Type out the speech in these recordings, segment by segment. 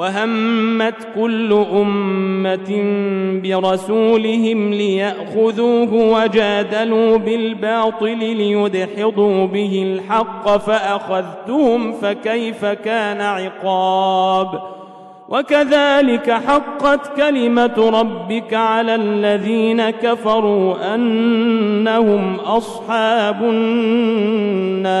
وهمت كل أمة برسولهم ليأخذوه وجادلوا بالباطل ليدحضوا به الحق فأخذتهم فكيف كان عقاب وكذلك حقت كلمة ربك على الذين كفروا أنهم أصحاب النار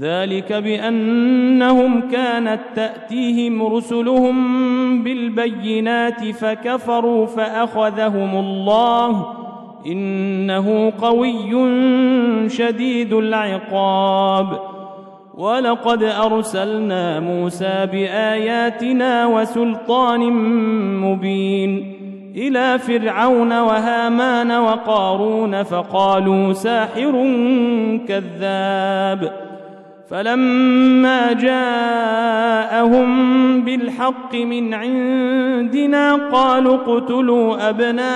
ذلك بأنهم كانت تأتيهم رسلهم بالبينات فكفروا فأخذهم الله إنه قوي شديد العقاب. ولقد أرسلنا موسى بآياتنا وسلطان مبين إلى فرعون وهامان وقارون فقالوا ساحر كذاب. فلما جاءهم بالحق من عندنا قالوا اقتلوا أبناء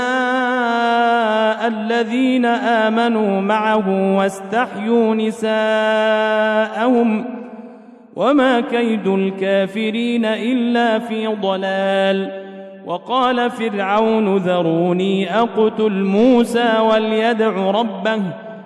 الذين آمنوا معه واستحيوا نساءهم وما كيد الكافرين إلا في ضلال وقال فرعون ذروني أقتل موسى وليدع ربه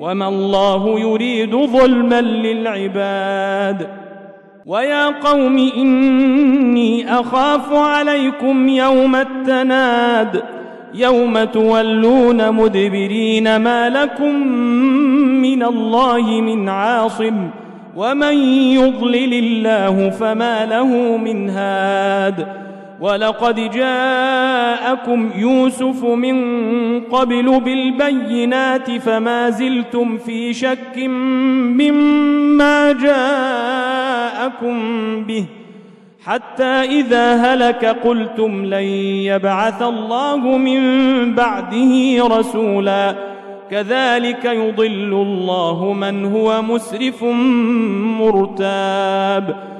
وما الله يريد ظلما للعباد ويا قوم إني أخاف عليكم يوم التناد يوم تولون مدبرين ما لكم من الله من عاصم ومن يضلل الله فما له من هاد ولقد جاءكم يوسف من قبل بالبينات فما زلتم في شك مما جاءكم به حتى إذا هلك قلتم لن يبعث الله من بعده رسولا كذلك يضل الله من هو مسرف مرتاب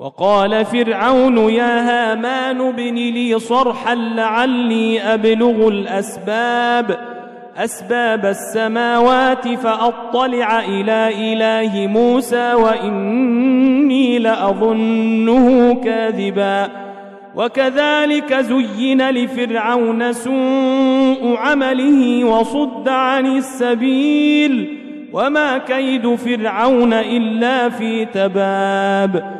وقال فرعون يا هامان ابن لي صرحا لعلي أبلغ الأسباب أسباب السماوات فأطلع إلى إله موسى وإني لأظنه كاذبا. وكذلك زين لفرعون سوء عمله وصد عن السبيل وما كيد فرعون إلا في تباب.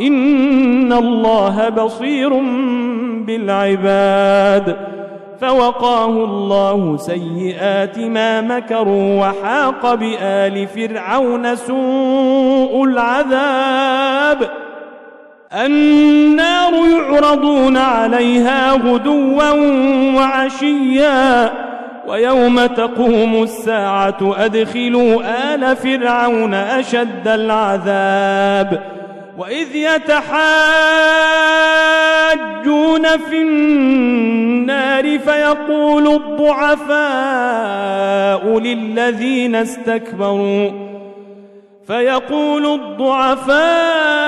إن الله بصير بالعباد فوقاه الله سيئات ما مكروا وحاق بآل فرعون سوء العذاب النار يعرضون عليها غدوا وعشيا ويوم تقوم الساعة أدخلوا آل فرعون أشد العذاب وإذ يتحاجون في النار فيقول الضعفاء للذين استكبروا فيقول الضعفاء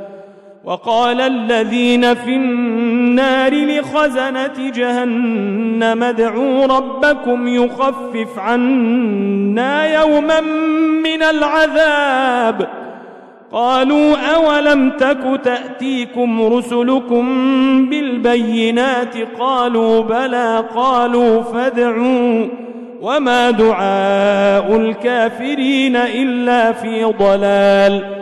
وقال الذين في النار لخزنة جهنم ادعوا ربكم يخفف عنا يوما من العذاب. قالوا أولم تك تأتيكم رسلكم بالبينات؟ قالوا بلى. قالوا فادعوا. وما دعاء الكافرين إلا في ضلال.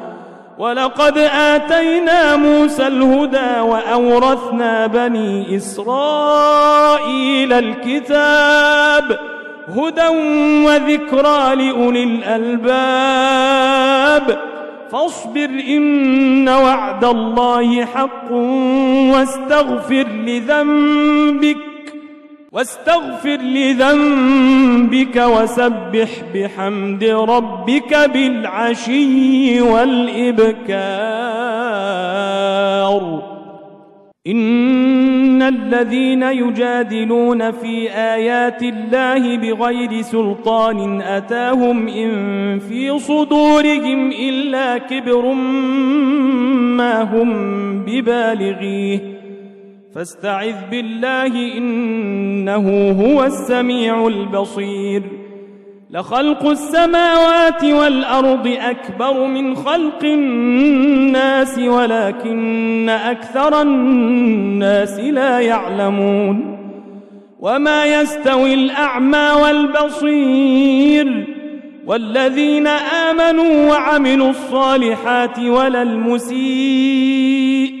ولقد آتينا موسى الهدى وأورثنا بني إسرائيل الكتاب هدى وذكرى لأولي الألباب فاصبر إن وعد الله حق واستغفر لذنبك واستغفر لذنبك وسبح بحمد ربك بالعشي والإبكار. إن الذين يجادلون في آيات الله بغير سلطان أتاهم إن في صدورهم إلا كبر ما هم ببالغيه. فاستعذ بالله إنه هو السميع البصير. لخلق السماوات والأرض أكبر من خلق الناس ولكن أكثر الناس لا يعلمون. وما يستوي الأعمى والبصير. والذين آمنوا وعملوا الصالحات ولا المسيء.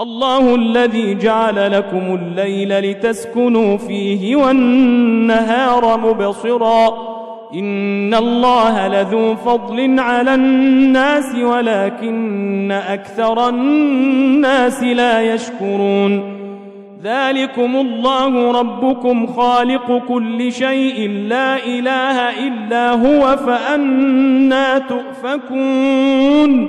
الله الذي جعل لكم الليل لتسكنوا فيه والنهار مبصرا. إن الله لذو فضل على الناس ولكن أكثر الناس لا يشكرون. ذلكم الله ربكم خالق كل شيء لا إله إلا هو فأنا تؤفكون.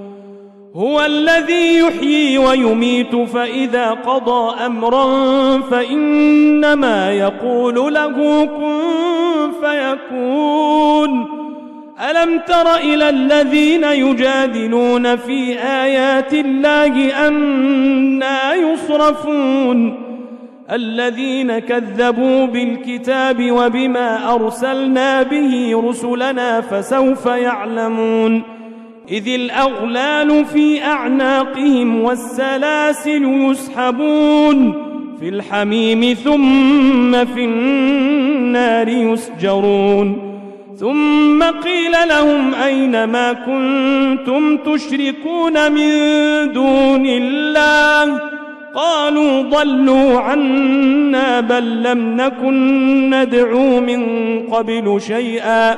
هو الذي يحيي ويميت فإذا قضى أمرا فإنما يقول له كن فيكون. ألم تر إلى الذين يجادلون في آيات الله أنا يصرفون؟ الذين كذبوا بالكتاب وبما أرسلنا به رسلنا فسوف يعلمون. إذ الأغلال في أعناقهم والسلاسل يسحبون في الحميم ثم في النار يسجرون ثم قيل لهم أين ما كنتم تشركون من دون الله قالوا ضلوا عنا بل لم نكن ندعو من قبل شيئا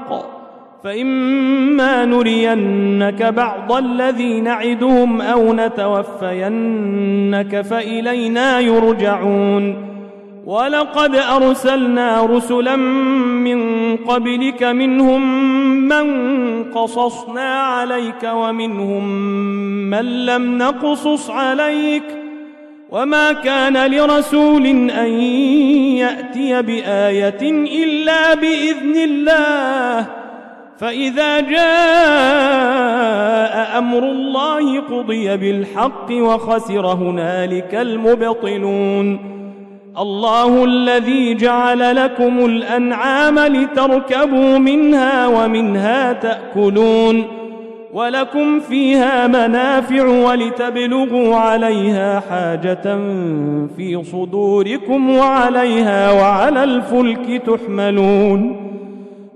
فإما نرينك بعض الذي نعدهم أو نتوفينك فإلينا يرجعون. ولقد أرسلنا رسلا من قبلك منهم من قصصنا عليك ومنهم من لم نقصص عليك. وما كان لرسول أن يأتي بآية إلا بإذن الله. فإذا جاء أمر الله قضي بالحق وخسر هنالك المبطلون. الله الذي جعل لكم الأنعام لتركبوا منها ومنها تأكلون. ولكم فيها منافع ولتبلغوا عليها حاجة في صدوركم وعليها وعلى الفلك تحملون.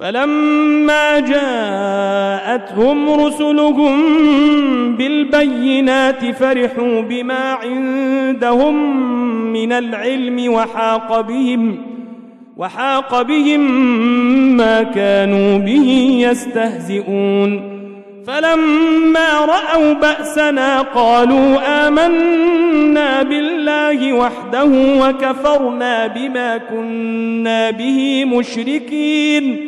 فلما جاءتهم رسلهم بالبينات فرحوا بما عندهم من العلم وحاق بهم وحاق بهم ما كانوا به يستهزئون. فلما رأوا بأسنا قالوا آمنا بالله وحده وكفرنا بما كنا به مشركين.